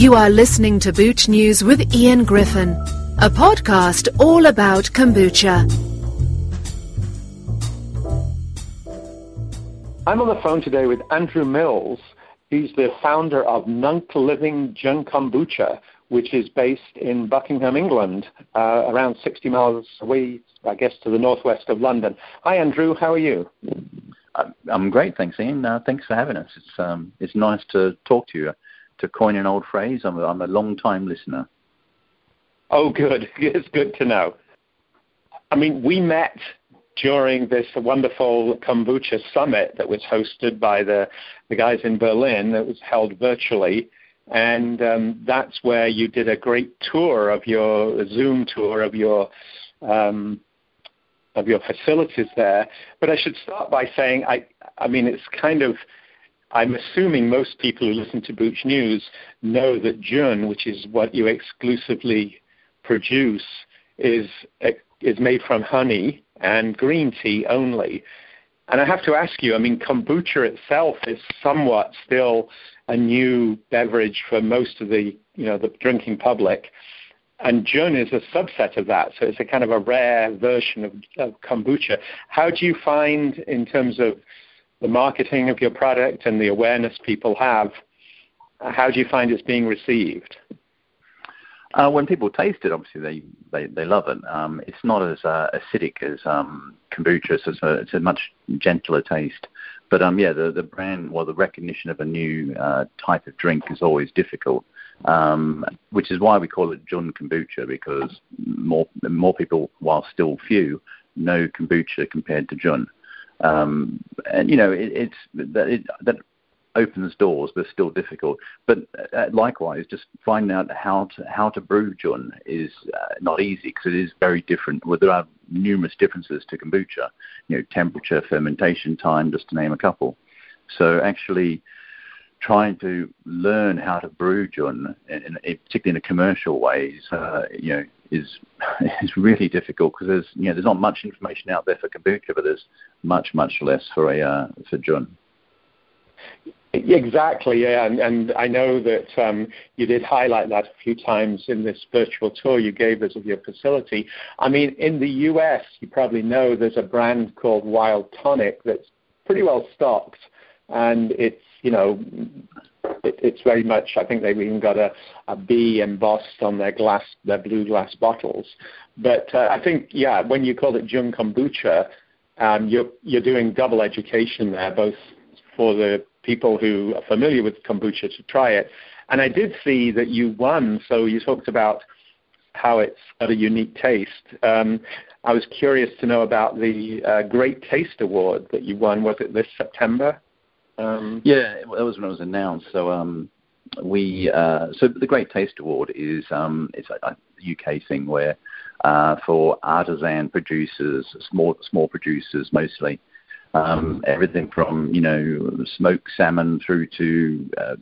You are listening to Booch News with Ian Griffin, a podcast all about kombucha. I'm on the phone today with Andrew Mills. He's the founder of Nunc Living Jun Kombucha, which is based in Buckingham, England, uh, around 60 miles away, I guess, to the northwest of London. Hi, Andrew. How are you? I'm great, thanks, Ian. Uh, thanks for having us. It's um, it's nice to talk to you to coin an old phrase, I'm a, I'm a long time listener. Oh, good. It's good to know. I mean, we met during this wonderful kombucha summit that was hosted by the, the guys in Berlin that was held virtually. And um, that's where you did a great tour of your Zoom tour of your um, of your facilities there. But I should start by saying I I mean it's kind of I'm assuming most people who listen to Booch News know that Jun, which is what you exclusively produce, is is made from honey and green tea only. And I have to ask you, I mean, kombucha itself is somewhat still a new beverage for most of the, you know, the drinking public. And Jun is a subset of that, so it's a kind of a rare version of, of kombucha. How do you find, in terms of the marketing of your product and the awareness people have, how do you find it's being received? Uh, when people taste it, obviously they, they, they love it. Um, it's not as uh, acidic as um, kombucha, so it's a, it's a much gentler taste. But um, yeah, the, the brand, well, the recognition of a new uh, type of drink is always difficult, um, which is why we call it Jun Kombucha, because more, more people, while still few, know kombucha compared to Jun. Um, and you know, it, it's that, it, that opens doors, but still difficult. But uh, likewise, just finding out how to how to brew Jun is uh, not easy because it is very different. Well, there are numerous differences to kombucha. You know, temperature, fermentation time, just to name a couple. So actually, trying to learn how to brew Jun, in, in, particularly in a commercial way, is, uh, you know, is is really difficult because there's you know there's not much information out there for kombucha, but there's much much less for a uh, for Jun. Exactly, yeah, and, and I know that um, you did highlight that a few times in this virtual tour you gave us of your facility. I mean, in the U.S., you probably know there's a brand called Wild Tonic that's pretty well stocked, and it's you know it, it's very much. I think they've even got a, a bee embossed on their glass, their blue glass bottles. But uh, I think, yeah, when you call it Jun kombucha, um, you're you're doing double education there, both for the people who are familiar with kombucha to try it. And I did see that you won. So you talked about how it's got a unique taste. Um, I was curious to know about the uh, Great Taste Award that you won. Was it this September? Um, yeah, that was when it was announced. So um, we uh, so the Great Taste Award is um, it's a, a UK thing where uh, for artisan producers, small small producers mostly, um, everything from you know smoked salmon through to uh,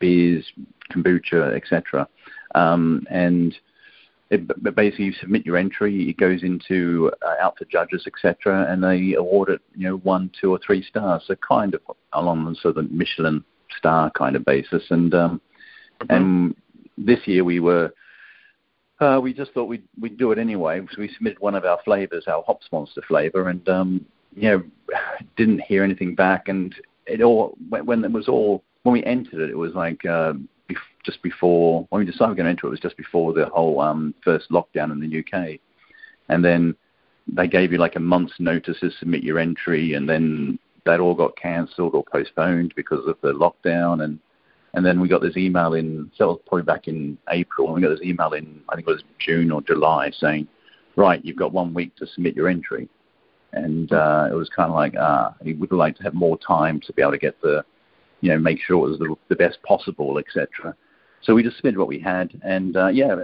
beers, kombucha, etc. Um, and it, basically you submit your entry, it goes into uh, out to judges, etc., and they award it, you know, one, two, or three stars. So kind of along the sort of Michelin star kind of basis. And um, mm-hmm. and this year we were. Uh, we just thought we'd we'd do it anyway. So we submitted one of our flavors, our hops monster flavor, and um, you know, didn't hear anything back. And it all when, when it was all when we entered it, it was like um, just before when we decided we going to enter it, it was just before the whole um, first lockdown in the UK, and then they gave you like a month's notice to submit your entry, and then that all got cancelled or postponed because of the lockdown, and and then we got this email in so it was probably back in April, and we got this email in I think it was June or July saying, right, you've got one week to submit your entry, and uh, it was kind of like ah, we would like to have more time to be able to get the you know, make sure it was the, the best possible, etc. So we just submitted what we had, and uh, yeah,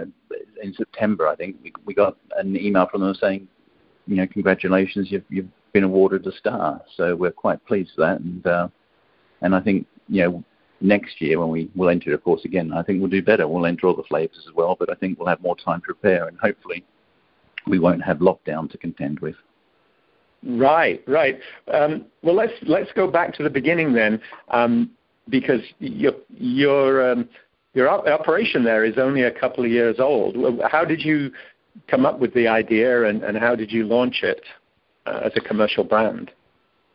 in September I think we, we got an email from them saying, you know, congratulations, you've you've been awarded a star. So we're quite pleased with that, and uh, and I think you know next year when we will enter, of course, again, I think we'll do better. We'll enter all the flavors as well, but I think we'll have more time to prepare, and hopefully we won't have lockdown to contend with. Right, right. Um, well, let's let's go back to the beginning then, um, because your your um, your op- operation there is only a couple of years old. How did you come up with the idea, and, and how did you launch it uh, as a commercial brand?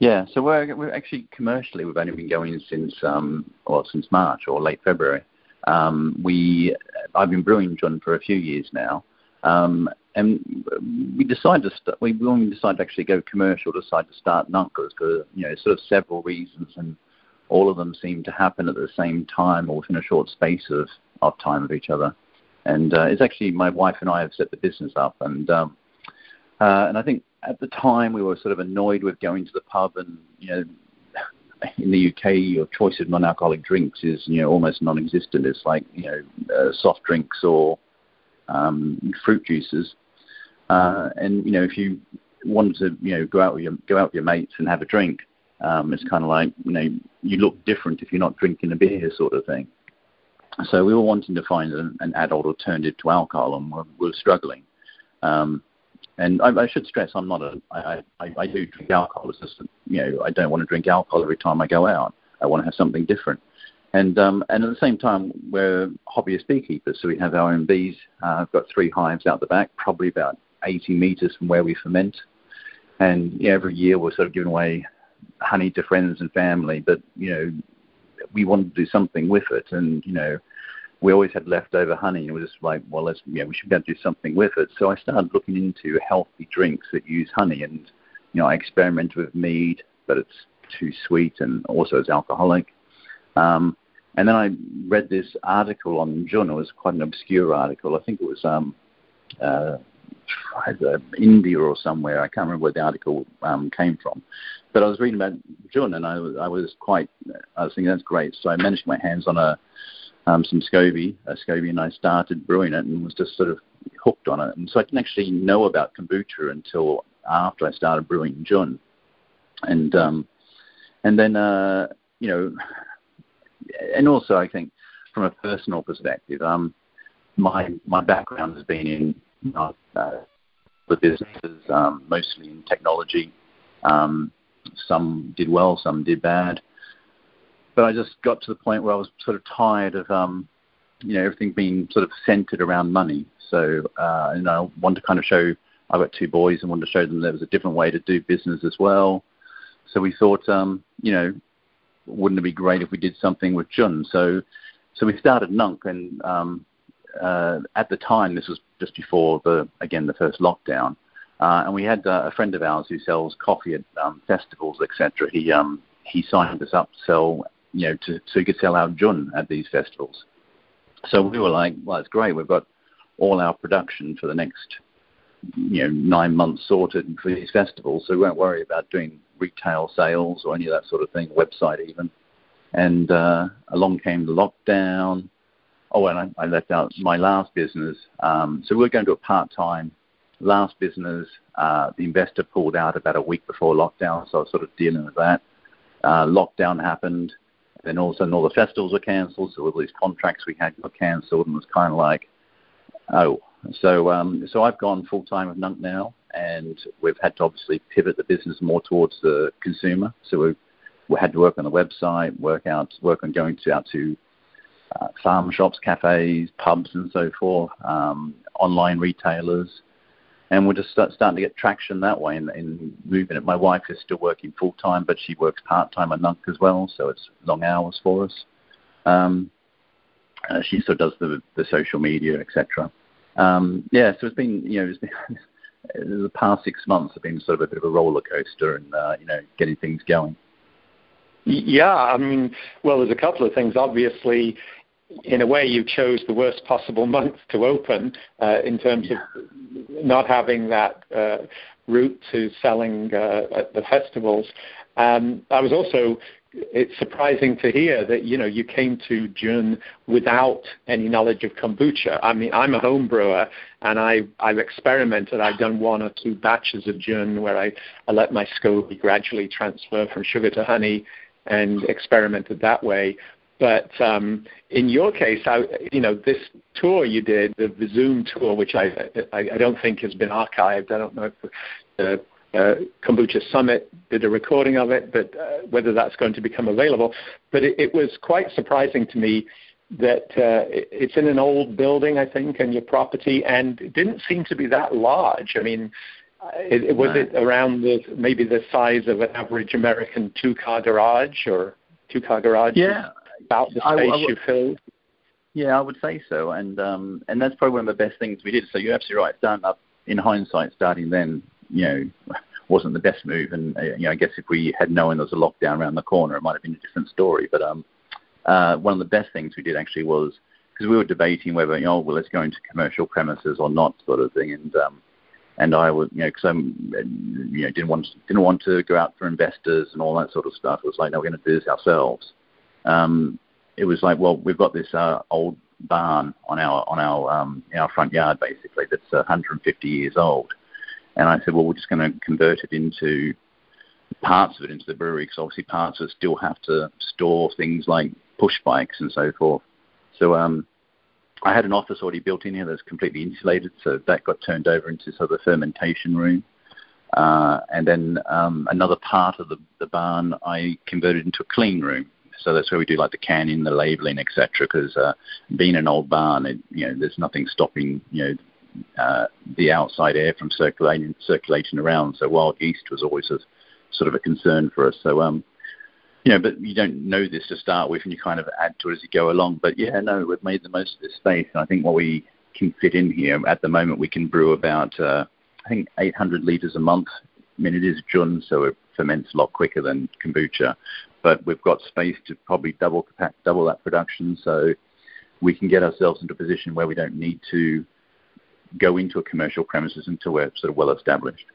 Yeah, so we're, we're actually commercially we've only been going since um, well since March or late February. Um, we I've been brewing Jun for a few years now, um, and we decided to st- we when we decided to actually go commercial, decided to start Nunkers for you know sort of several reasons, and all of them seemed to happen at the same time or within a short space of, of time of each other. And uh, it's actually my wife and I have set the business up, and um, uh, and I think at the time we were sort of annoyed with going to the pub and you know in the UK your choice of non-alcoholic drinks is you know almost non-existent. It's like you know uh, soft drinks or um, fruit juices, uh, and you know if you wanted to you know go out with your go out with your mates and have a drink, um, it's kind of like you know you look different if you're not drinking a beer sort of thing. So we were wanting to find an, an adult alternative to alcohol, and we're, we're struggling. Um, and I, I should stress, I'm not a. I, I, I do drink alcohol. It's just you know I don't want to drink alcohol every time I go out. I want to have something different. And um, and at the same time, we're hobbyist beekeepers, so we have our own bees. Uh, I've got three hives out the back, probably about 80 meters from where we ferment. And yeah, every year we're sort of giving away honey to friends and family, but you know, we wanted to do something with it, and you know, we always had leftover honey, and we were just like, well, let's, you we should be able to do something with it. So I started looking into healthy drinks that use honey, and you know, I experimented with mead, but it's too sweet and also it's alcoholic. Um, and then I read this article on Jun. It was quite an obscure article. I think it was um, uh, India or somewhere. I can't remember where the article um, came from. But I was reading about Jun, and I was, I was quite. I was thinking that's great. So I managed my hands on a um, some SCOBY, a SCOBY, and I started brewing it, and was just sort of hooked on it. And so I didn't actually know about kombucha until after I started brewing Jun, and um, and then uh, you know, and also I think from a personal perspective, um, my my background has been in uh, the businesses, um, mostly in technology. Um, some did well, some did bad. But I just got to the point where I was sort of tired of, um, you know, everything being sort of centered around money. So, uh, and I wanted to kind of show. I've got two boys and wanted to show them there was a different way to do business as well. So we thought, um, you know, wouldn't it be great if we did something with Jun? So, so we started Nunk, and um, uh, at the time, this was just before the again the first lockdown, uh, and we had uh, a friend of ours who sells coffee at um, festivals, etc. He um, he signed us up to sell, you know, to so he could sell our jun at these festivals. So we were like, well, it's great. We've got all our production for the next, you know, nine months sorted for these festivals, so we won't worry about doing retail sales or any of that sort of thing, website even. And uh, along came the lockdown oh, and I, I left out my last business. Um, so we are going to a part-time last business. Uh, the investor pulled out about a week before lockdown, so I was sort of dealing with that. Uh, lockdown happened, then also all the festivals were cancelled, so all these contracts we had got cancelled, and it was kind of like, oh. So, um, so I've gone full time with Nunk now, and we've had to obviously pivot the business more towards the consumer. So we we had to work on the website, work out, work on going to out to uh, farm shops, cafes, pubs, and so forth, um, online retailers. And we're just start, starting to get traction that way in, in moving it. My wife is still working full time, but she works part time at Nunk as well, so it's long hours for us. Um, uh, she of does the, the social media, etc. Um, yeah, so it's been, you know, it's been, the past six months have been sort of a bit of a roller coaster and, uh, you know, getting things going. Yeah, I mean, well, there's a couple of things. Obviously, in a way, you chose the worst possible month to open uh, in terms yeah. of not having that uh, route to selling uh, at the festivals. Um, I was also it's surprising to hear that you know you came to Jun without any knowledge of kombucha. I mean, I'm a home brewer and I I've experimented. I've done one or two batches of Jun where I, I let my SCOBY gradually transfer from sugar to honey and experimented that way. But um, in your case, I, you know, this tour you did, the, the Zoom tour, which I, I, I don't think has been archived. I don't know if the uh, Kombucha Summit did a recording of it, but uh, whether that's going to become available. But it, it was quite surprising to me that uh, it's in an old building, I think, and your property, and it didn't seem to be that large. I mean, it, it, was it around the maybe the size of an average American two-car garage or two-car garage? Yeah, about the space I, I, you filled. Yeah, I would say so, and um, and that's probably one of the best things we did. So you're absolutely right. Starting up in hindsight, starting then, you know, wasn't the best move. And uh, you know, I guess if we had known there was a lockdown around the corner, it might have been a different story. But um, uh, one of the best things we did actually was because we were debating whether you know, well, let's go into commercial premises or not, sort of thing. And um, and I would, you know, because I'm, you know, didn't want didn't want to go out for investors and all that sort of stuff. It was like, no, we're going to do this ourselves. Um, it was like, well, we've got this uh, old barn on our on our um, our front yard basically that's 150 years old, and I said, well, we're just going to convert it into parts of it into the brewery because obviously parts of it still have to store things like push bikes and so forth. So um, I had an office already built in here that's completely insulated, so that got turned over into sort of a fermentation room. Uh, and then um, another part of the, the barn I converted into a clean room. So that's where we do like the canning, the labeling, etc. Because uh, being an old barn, it, you know, there's nothing stopping you know uh, the outside air from circulating circulating around. So wild yeast was always a sort of a concern for us. So um, you know, but you don't know this to start with, and you kind of add to it as you go along. But yeah, no, we've made the most of this space, and I think what we can fit in here at the moment, we can brew about uh, I think 800 liters a month. I mean, it is Jun, so it ferments a lot quicker than kombucha, but we've got space to probably double double that production, so we can get ourselves into a position where we don't need to go into a commercial premises until we're sort of well established.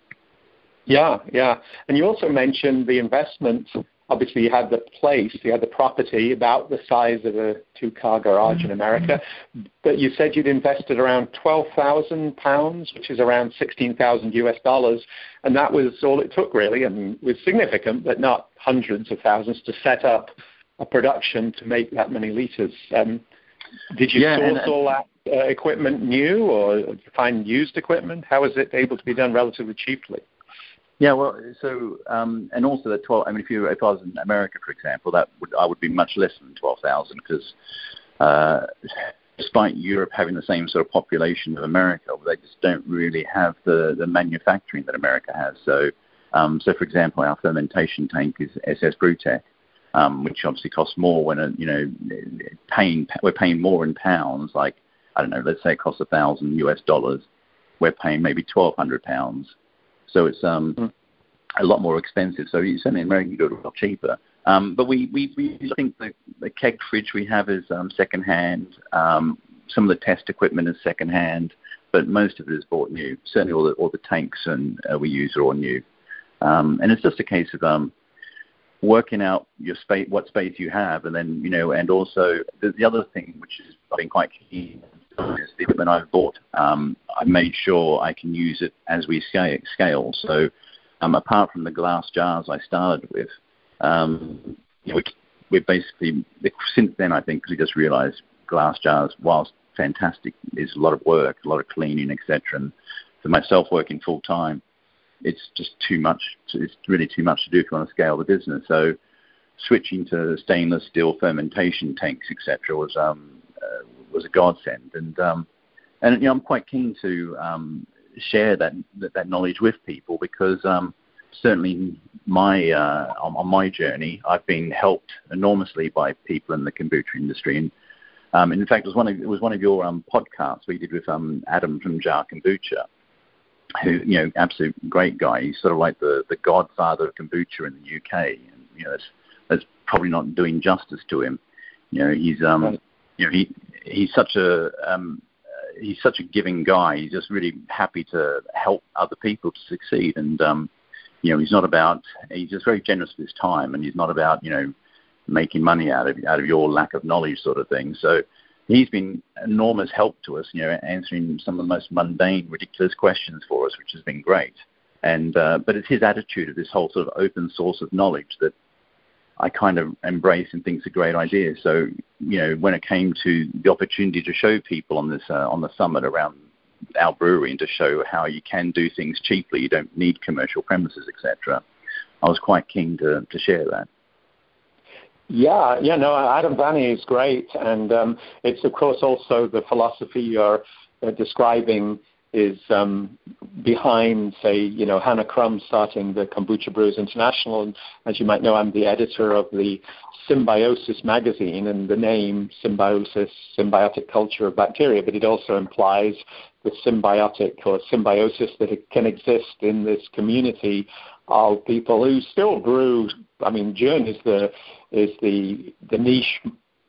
Yeah, yeah. And you also mentioned the investment. Obviously, you had the place, you had the property about the size of a two-car garage in America, but you said you'd invested around twelve thousand pounds, which is around sixteen thousand US dollars, and that was all it took, really. and was significant, but not hundreds of thousands to set up a production to make that many liters. Um, did you yeah, source and, all that uh, equipment new, or find used equipment? How was it able to be done relatively cheaply? Yeah, well, so um, and also the twelve. I mean, if you if I was in America, for example, that would I would be much less than twelve thousand because uh, despite Europe having the same sort of population of America, they just don't really have the the manufacturing that America has. So, um, so for example, our fermentation tank is SS Brewtech, um, which obviously costs more when a, you know paying we're paying more in pounds. Like I don't know, let's say it costs a thousand US dollars, we're paying maybe twelve hundred pounds so it's um, mm. a lot more expensive. So you certainly in America you do it a lot cheaper. Um, but we, we, we think the, the keg fridge we have is um, second hand. Um, some of the test equipment is second hand, but most of it is bought new. Certainly all the, all the tanks and uh, we use are all new. Um, and it's just a case of um, working out your space, what space you have, and then you know, and also the, the other thing which has been quite key is the equipment I've bought. Um, I made sure I can use it as we scale. So, um, apart from the glass jars I started with, um, you know, we, we basically since then I think because we just realised glass jars, whilst fantastic, is a lot of work, a lot of cleaning, etc. And for myself working full time, it's just too much. It's really too much to do if you want to scale the business. So switching to stainless steel fermentation tanks, etc., was um, was a godsend. And um, and you know, I'm quite keen to um, share that, that, that knowledge with people because um, certainly my uh, on, on, my journey, I've been helped enormously by people in the kombucha industry. And um, in fact, it was one of it was one of your um, podcasts we did with um, Adam from Jarr Kombucha who you know, absolute great guy. He's sort of like the the godfather of kombucha in the UK, and you know, that's, that's probably not doing justice to him. You know, he's um, you know, he he's such a um, he's such a giving guy. He's just really happy to help other people to succeed, and um, you know, he's not about he's just very generous with his time, and he's not about you know making money out of out of your lack of knowledge sort of thing. So he's been enormous help to us, you know, answering some of the most mundane, ridiculous questions for us, which has been great. And uh, but it's his attitude of this whole sort of open source of knowledge that I kind of embrace and think is a great idea. So you know, when it came to the opportunity to show people on this uh, on the summit around our brewery and to show how you can do things cheaply, you don't need commercial premises, etc. I was quite keen to to share that. Yeah, yeah, no, Adam Vanney is great, and um, it's of course also the philosophy you're uh, describing is um, behind, say, you know, Hannah Crum starting the Kombucha Brewers International. And as you might know, I'm the editor of the Symbiosis magazine, and the name symbiosis, symbiotic culture of bacteria, but it also implies the symbiotic or symbiosis that can exist in this community of people who still brew. I mean, Jun is the is the the niche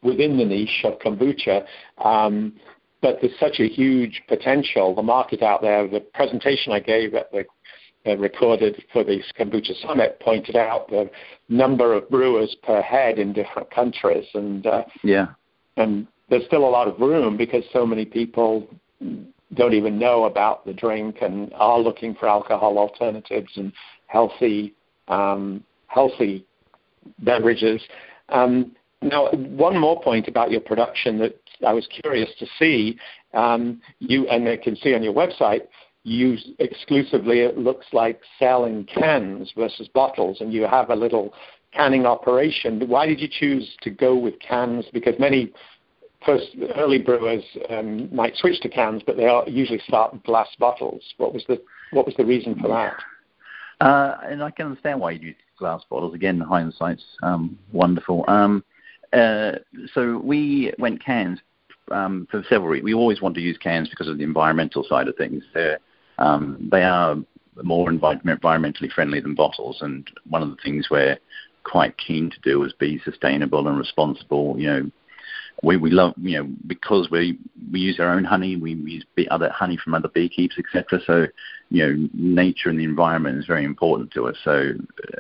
within the niche of kombucha. Um, but there's such a huge potential. The market out there. The presentation I gave at the uh, recorded for the Kombucha Summit pointed out the number of brewers per head in different countries, and uh, yeah, and there's still a lot of room because so many people don't even know about the drink and are looking for alcohol alternatives and healthy um, healthy beverages. Um, now, one more point about your production that I was curious to see. Um, you and I can see on your website, you exclusively it looks like selling cans versus bottles, and you have a little canning operation. Why did you choose to go with cans? Because many first early brewers um, might switch to cans, but they are, usually start with glass bottles. What was the what was the reason for that? Uh, and I can understand why you use glass bottles. Again, hindsight's um, wonderful. Um, uh, so we went cans um, for several reasons. We always want to use cans because of the environmental side of things. They're, um, they are more environmentally friendly than bottles, and one of the things we're quite keen to do is be sustainable and responsible. You know, we we love you know because we we use our own honey, we use other honey from other beekeepers, etc. So you know, nature and the environment is very important to us. So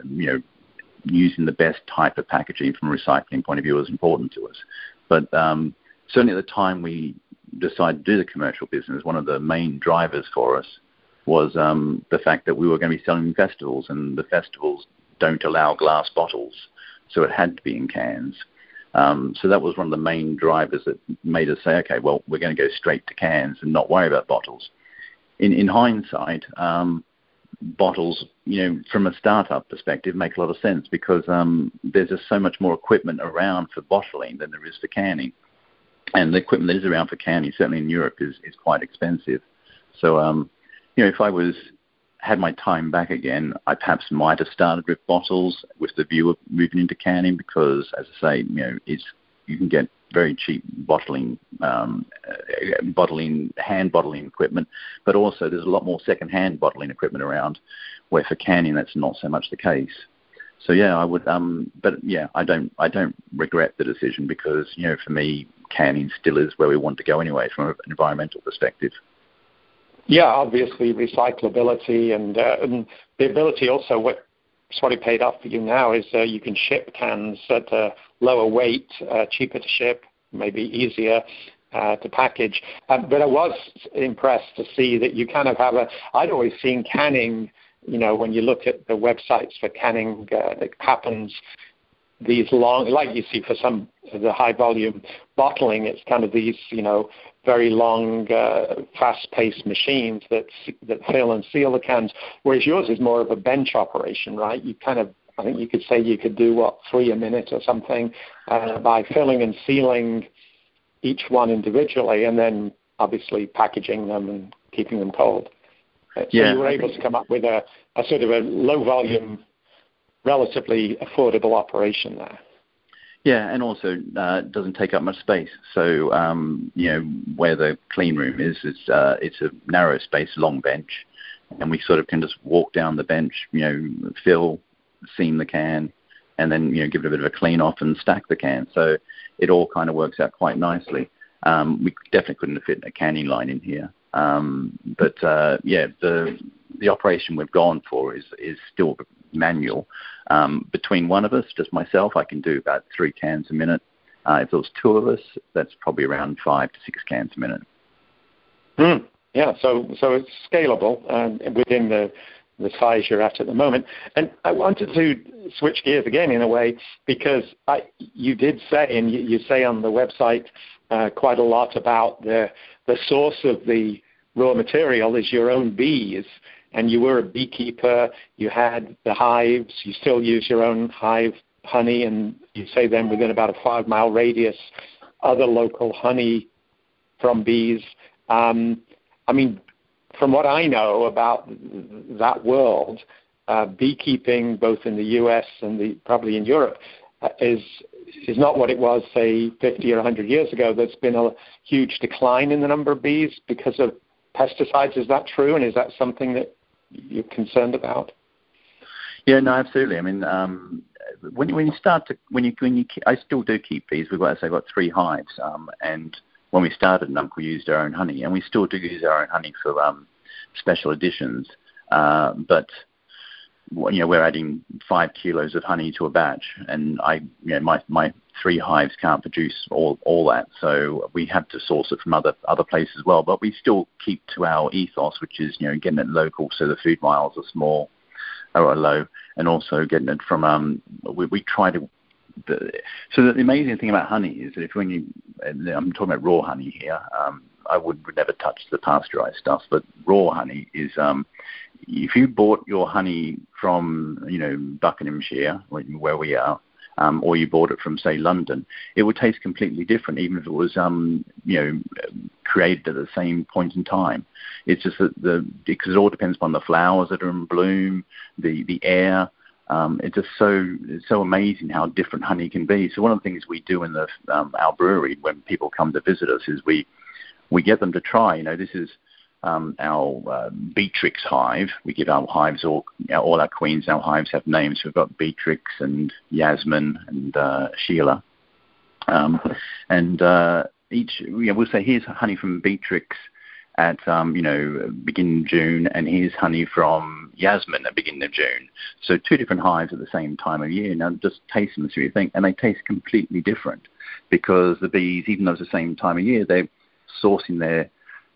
you know, using the best type of packaging from a recycling point of view is important to us. But um, certainly at the time we decided to do the commercial business, one of the main drivers for us was um, the fact that we were going to be selling festivals, and the festivals don't allow glass bottles, so it had to be in cans. Um, so that was one of the main drivers that made us say, okay, well, we're going to go straight to cans and not worry about bottles. In, in hindsight, um, bottles, you know, from a startup perspective, make a lot of sense because um, there's just so much more equipment around for bottling than there is for canning, and the equipment that is around for canning, certainly in Europe, is is quite expensive. So, um, you know, if I was had my time back again, I perhaps might have started with bottles with the view of moving into canning because, as I say, you know, it's you can get very cheap bottling, um, uh, bottling, hand bottling equipment, but also there's a lot more second-hand bottling equipment around. Where for canning, that's not so much the case. So yeah, I would. Um, but yeah, I don't. I don't regret the decision because you know, for me, canning still is where we want to go anyway, from an environmental perspective. Yeah, obviously recyclability and, uh, and the ability also what Swaddy paid off for you now is uh, you can ship cans at a lower weight, uh, cheaper to ship, maybe easier uh, to package. Um, but I was impressed to see that you kind of have a. I'd always seen canning, you know, when you look at the websites for canning uh, that happens, these long, like you see for some of the high volume bottling, it's kind of these, you know, very long, uh, fast-paced machines that that fill and seal the cans. Whereas yours is more of a bench operation, right? You kind of I think you could say you could do what three a minute or something uh, by filling and sealing each one individually, and then obviously packaging them and keeping them cold. Uh, so yeah, you were able to come up with a, a sort of a low volume, relatively affordable operation there. Yeah, and also uh, doesn't take up much space. So um, you know where the clean room is, it's uh, it's a narrow space, long bench, and we sort of can just walk down the bench, you know, fill, seam the can, and then you know give it a bit of a clean off and stack the can. So it all kind of works out quite nicely. Um, we definitely couldn't have fit a canning line in here, um, but uh, yeah, the the operation we've gone for is is still manual. Um, between one of us, just myself, I can do about three cans a minute. Uh, if there's two of us, that's probably around five to six cans a minute. Mm, yeah, so so it's scalable um, within the the size you're at at the moment. And I wanted to switch gears again in a way because I, you did say, and you, you say on the website uh, quite a lot about the the source of the raw material is your own bees. And you were a beekeeper. You had the hives. You still use your own hive honey, and you say then within about a five mile radius, other local honey from bees. Um, I mean, from what I know about that world, uh, beekeeping, both in the U.S. and the, probably in Europe, uh, is is not what it was, say, 50 or 100 years ago. There's been a huge decline in the number of bees because of pesticides. Is that true, and is that something that you're concerned about? Yeah, no, absolutely. I mean, um, when when you start to when you when you I still do keep bees. We've got I've got three hives, um, and when we started Nunk, we used our own honey, and we still do use our own honey for um, special editions. Uh, but you know, we're adding five kilos of honey to a batch, and I, you know, my my three hives can't produce all all that, so we have to source it from other other places as well. But we still keep to our ethos, which is you know getting it local, so the food miles are small or low, and also getting it from um we, we try to. The, so the amazing thing about honey is that if when you, I'm talking about raw honey here, um, I would, would never touch the pasteurized stuff, but raw honey is um, if you bought your honey from, you know, Buckinghamshire, where we are, um, or you bought it from, say, London, it would taste completely different, even if it was, um, you know, created at the same point in time. It's just that the because it all depends upon the flowers that are in bloom, the the air. Um, it's just so it's so amazing how different honey can be. So one of the things we do in the um, our brewery when people come to visit us is we we get them to try. You know, this is um, our uh, Beatrix hive. We give our hives all, all our queens, our hives have names. We've got Beatrix and Yasmin and uh, Sheila. Um, and uh, each, we'll say, here's honey from Beatrix at, um, you know, beginning June, and here's honey from Yasmin at beginning of June. So two different hives at the same time of year. Now just taste them and see what you think. And they taste completely different because the bees, even though it's the same time of year, they're sourcing their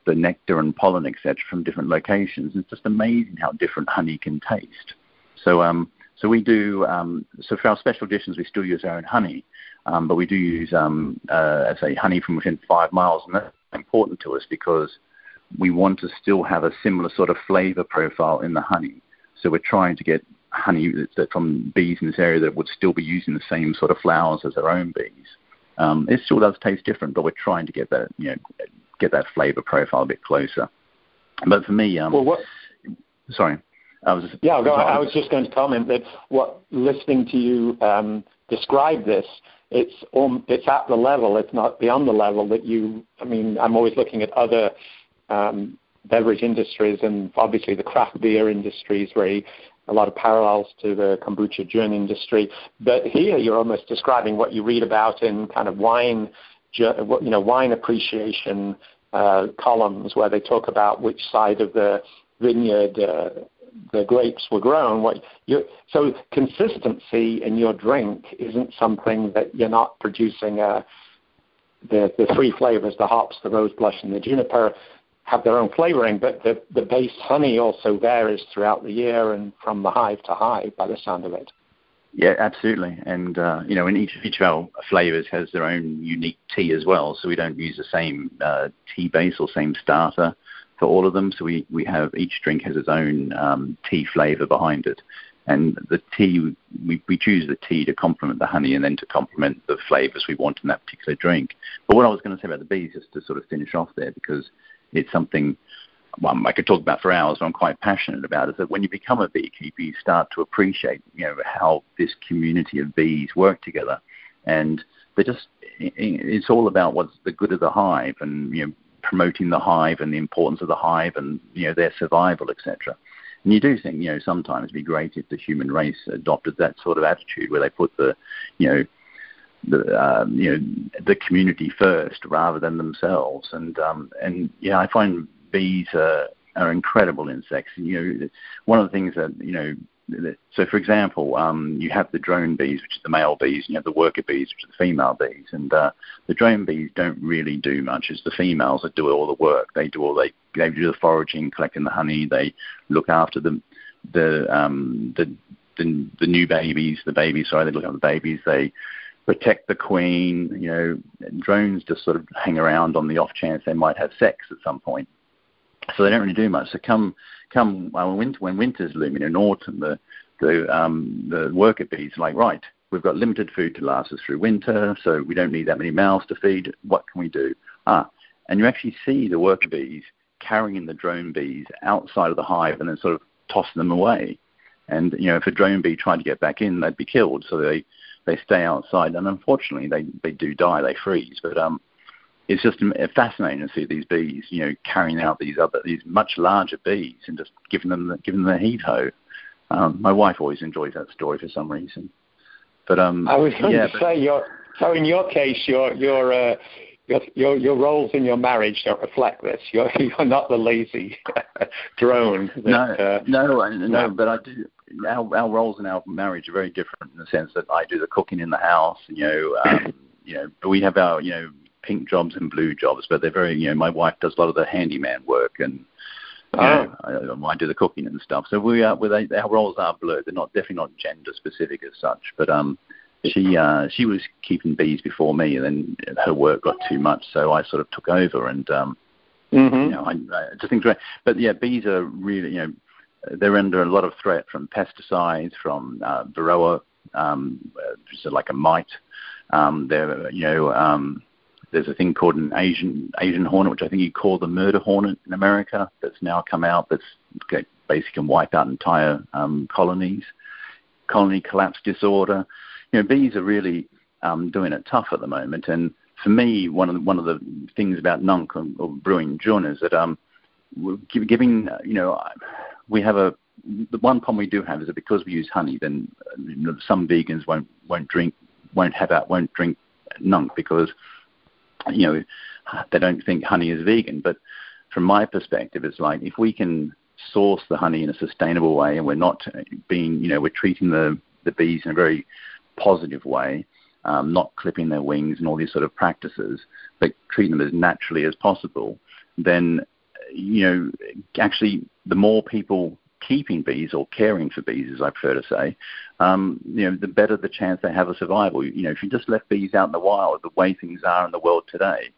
the nectar and pollen, etc., from different locations. It's just amazing how different honey can taste. So, um, so we do. Um, so for our special editions, we still use our own honey, um, but we do use, um, uh, say, honey from within five miles, and that's important to us because we want to still have a similar sort of flavor profile in the honey. So we're trying to get honey that from bees in this area that would still be using the same sort of flowers as their own bees. Um, it still does taste different, but we're trying to get that, you know, get that flavor profile a bit closer. But for me, um, well, what? Sorry, I was. Yeah, I was just going to comment that what listening to you um, describe this, it's um, it's at the level, it's not beyond the level that you. I mean, I'm always looking at other um, beverage industries and obviously the craft beer industry is very a lot of parallels to the kombucha gin industry. But here you're almost describing what you read about in kind of wine you know, wine appreciation uh, columns where they talk about which side of the vineyard uh, the grapes were grown. What you, so consistency in your drink isn't something that you're not producing. Uh, the the three flavors, the hops, the rose blush, and the juniper, have their own flavoring, but the the base honey also varies throughout the year and from the hive to hive, by the sound of it. Yeah, absolutely. And uh, you know, and each each of our flavors has their own unique tea as well. So we don't use the same uh, tea base or same starter for all of them. So we we have each drink has its own um, tea flavor behind it. And the tea, we, we choose the tea to complement the honey and then to complement the flavors we want in that particular drink. But what I was going to say about the bees, just to sort of finish off there, because it's something well, I could talk about for hours, but I'm quite passionate about is that when you become a beekeeper, you start to appreciate, you know, how this community of bees work together, and they just it's all about what's the good of the hive, and you know, promoting the hive and the importance of the hive, and you know, their survival, etc. And you do think, you know, sometimes it'd be great if the human race adopted that sort of attitude where they put the, you know, the um, you know the community first rather than themselves. And um, and yeah, I find bees are, are incredible insects. You know, one of the things that you know. So, for example, um, you have the drone bees, which is the male bees, and you have the worker bees, which are the female bees. And uh, the drone bees don't really do much. It's the females that do all the work. They do all they they do the foraging, collecting the honey. They look after the the um, the, the the new babies, the babies. Sorry, they look after the babies. They protect the queen. You know, drones just sort of hang around on the off chance they might have sex at some point so they don't really do much. So come come when winter when winter's looming in autumn, the the um, the worker bees are like right, we've got limited food to last us through winter, so we don't need that many mouths to feed. What can we do? Ah, and you actually see the worker bees carrying the drone bees outside of the hive and then sort of tossing them away. And you know, if a drone bee tried to get back in, they'd be killed. So they they stay outside, and unfortunately, they they do die. They freeze. But um, it's just fascinating to see these bees, you know, carrying out these other these much larger bees and just giving them the, giving them the heat ho. Um, my wife always enjoys that story for some reason. But um, I was going yeah, to say, your, so in your case, your your uh, your, your your roles in your marriage don't reflect this. You're you're not the lazy drone. That, no, uh, no, no, no, but I do. Our, our roles in our marriage are very different in the sense that I do the cooking in the house. You know, um, you know, we have our you know pink jobs and blue jobs, but they're very you know my wife does a lot of the handyman work and. You know, I, I do the cooking and stuff. So we are, with our roles are blurred. They're not definitely not gender specific as such. But um, she uh, she was keeping bees before me, and then her work got too much, so I sort of took over, and um, mm-hmm. you know, I, I just think, but yeah, bees are really, you know, they're under a lot of threat from pesticides, from uh, varroa, um, just like a mite. Um, they're, you know, um, there's a thing called an Asian Asian hornet, which I think you call the murder hornet in America, that's now come out. That's basically can wipe out entire um, colonies. Colony collapse disorder you know, bees are really um, doing it tough at the moment. And for me, one of the, one of the things about Nunk or, or brewing Jun is that um, we're giving, you know, we have a the one problem we do have is that because we use honey, then you know, some vegans won't won't drink won't have out won't drink Nunk because you know they don't think honey is vegan. But from my perspective, it's like if we can source the honey in a sustainable way and we're not being, you know, we're treating the the bees in a very positive way, um, not clipping their wings and all these sort of practices, but treating them as naturally as possible, then you know actually the more people keeping bees or caring for bees, as I prefer to say, um, you know, the better the chance they have of survival. You know, if you just left bees out in the wild, the way things are in the world today,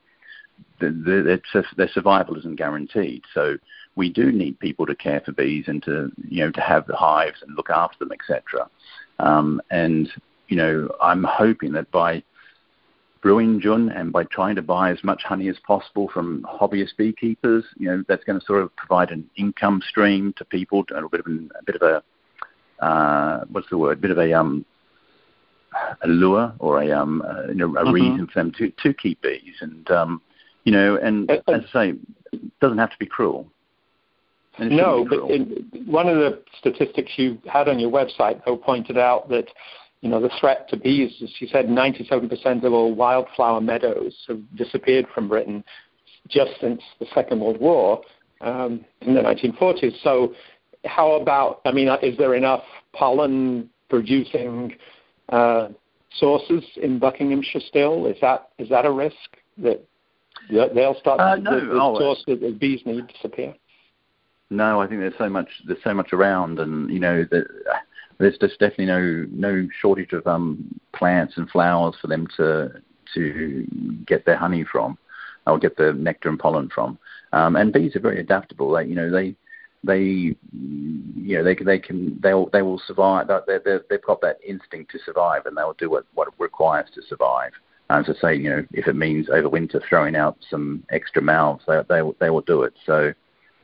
the, the, their survival isn't guaranteed. So we do need people to care for bees and to, you know, to have the hives and look after them, etc. Um, and you know, I'm hoping that by brewing Jun and by trying to buy as much honey as possible from hobbyist beekeepers, you know, that's going to sort of provide an income stream to people, a bit of a, a bit of a uh, what's the word, a bit of a um, a lure or a um, uh, you know, a mm-hmm. reason for them to to keep bees, and um, you know, and uh, as I say, it doesn't have to be cruel. No, but in, one of the statistics you had on your website, though, pointed out that you know, the threat to bees, as you said, 97% of all wildflower meadows have disappeared from Britain just since the Second World War um, in the 1940s. So, how about, I mean, is there enough pollen producing uh, sources in Buckinghamshire still? Is that is that a risk that they'll start uh, no. the, the oh, source that the bees need to disappear? No, I think there's so much there's so much around, and you know that there's just definitely no no shortage of um, plants and flowers for them to to get their honey from, or get the nectar and pollen from. Um, and bees are very adaptable. They you know they they you know they they can they'll they will survive. They they they've got that instinct to survive, and they'll do what what it requires to survive. As I say, you know, if it means over winter throwing out some extra mouths, they they they will do it. So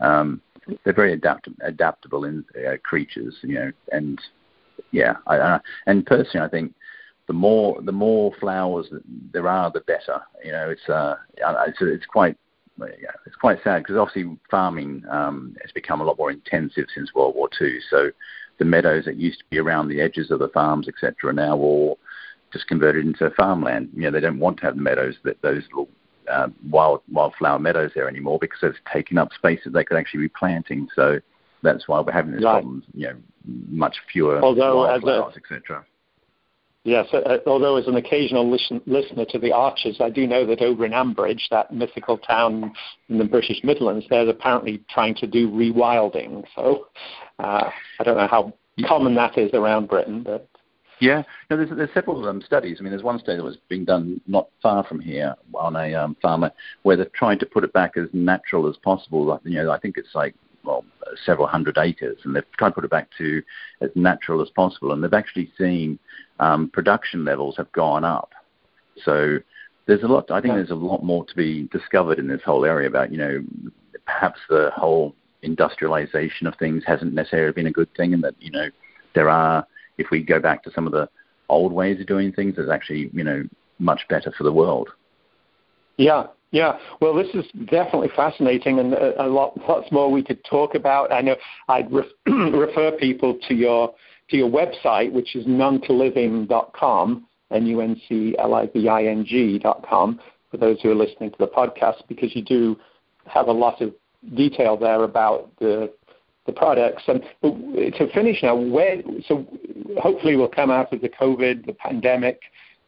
um, they're very adapt- adaptable in uh, creatures, you know, and yeah, I, I, and personally, I think the more the more flowers there are, the better. You know, it's uh, it's, it's quite yeah, it's quite sad because obviously farming um, has become a lot more intensive since World War II. So the meadows that used to be around the edges of the farms, etc., are now all just converted into farmland. You know, they don't want to have the meadows that those little uh, wild wildflower meadows there anymore because it's taking up space that they could actually be planting. So that's why we're having this right. problem. You know, much fewer although wildflowers, etc. Yes, uh, although as an occasional listen, listener to the Archers, I do know that over in Ambridge, that mythical town in the British Midlands, they're apparently trying to do rewilding. So uh, I don't know how common that is around Britain, but yeah, no, there's, there's several um, studies. I mean, there's one study that was being done not far from here on a um, farmer where they're trying to put it back as natural as possible. You know, I think it's like well, several hundred acres, and they've tried to put it back to as natural as possible. And they've actually seen um, production levels have gone up. So there's a lot. I think there's a lot more to be discovered in this whole area about you know perhaps the whole industrialization of things hasn't necessarily been a good thing, and that you know there are if we go back to some of the old ways of doing things, there's actually you know much better for the world. Yeah, yeah. Well, this is definitely fascinating, and a, a lot lots more we could talk about. I know I'd re- refer people to your to your website, which is nuncliving.com N-U-N-C-L-I-V-I-G dot com, for those who are listening to the podcast, because you do have a lot of detail there about the the products. And uh, to finish now, where so hopefully we'll come out of the COVID, the pandemic.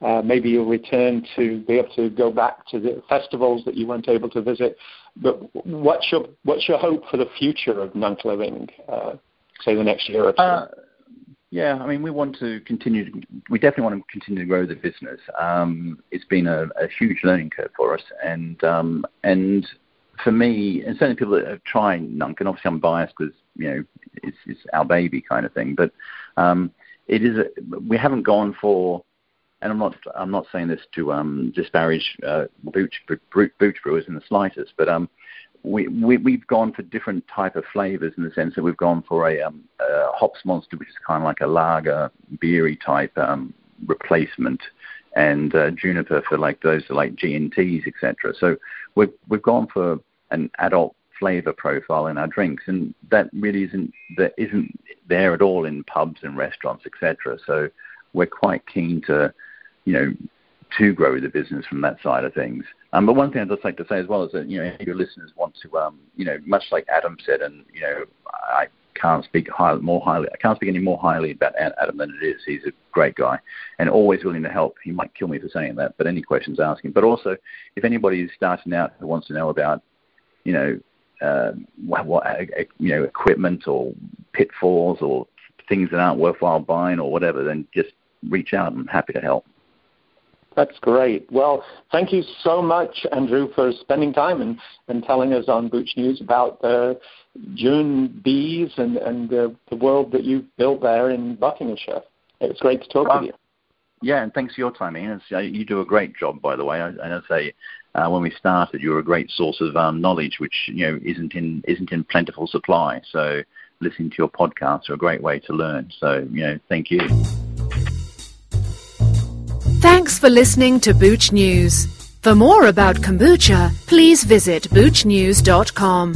Uh, maybe you'll return to be able to go back to the festivals that you weren't able to visit. But what's your what's your hope for the future of Nunc Living? Uh, say the next year or two. Uh, yeah, I mean, we want to continue. To, we definitely want to continue to grow the business. Um, it's been a, a, huge learning curve for us, and um, and for me, and certainly people that have tried Nunc, and obviously I'm biased because you know it's, it's our baby kind of thing, but um, it is. A, we haven't gone for, and I'm not. I'm not saying this to um, disparage uh, booch, booch brewers in the slightest, but um, we, we we've gone for different type of flavors in the sense that we've gone for a, um, a hops monster, which is kind of like a lager beery type um, replacement, and uh, juniper for like those are like G and Ts, etc. So we've we've gone for an adult flavor profile in our drinks, and that really isn't that isn't there at all in pubs and restaurants, etc. So we're quite keen to, you know, to grow the business from that side of things. Um, but one thing I'd just like to say as well is that you know your listeners want to, um, you know, much like Adam said, and you know, I can't speak high, more highly. I can't speak any more highly about Adam than it is. He's a great guy and always willing to help. He might kill me for saying that, but any questions, ask him. But also, if anybody is starting out who wants to know about, you know, uh, what, what uh, you know, equipment or pitfalls or things that aren't worthwhile buying or whatever, then just reach out. I'm happy to help. That's great. Well, thank you so much, Andrew, for spending time and, and telling us on Booch News about the Jun bees and, and the, the world that you've built there in Buckinghamshire. It was great to talk with you. Yeah, and thanks for your time, Ian. Uh, you do a great job, by the way. I, I say uh, when we started, you were a great source of um, knowledge, which you know isn't in isn't in plentiful supply. So listening to your podcasts are a great way to learn. So you know, thank you. Thanks for listening to Booch News. For more about kombucha, please visit boochnews.com.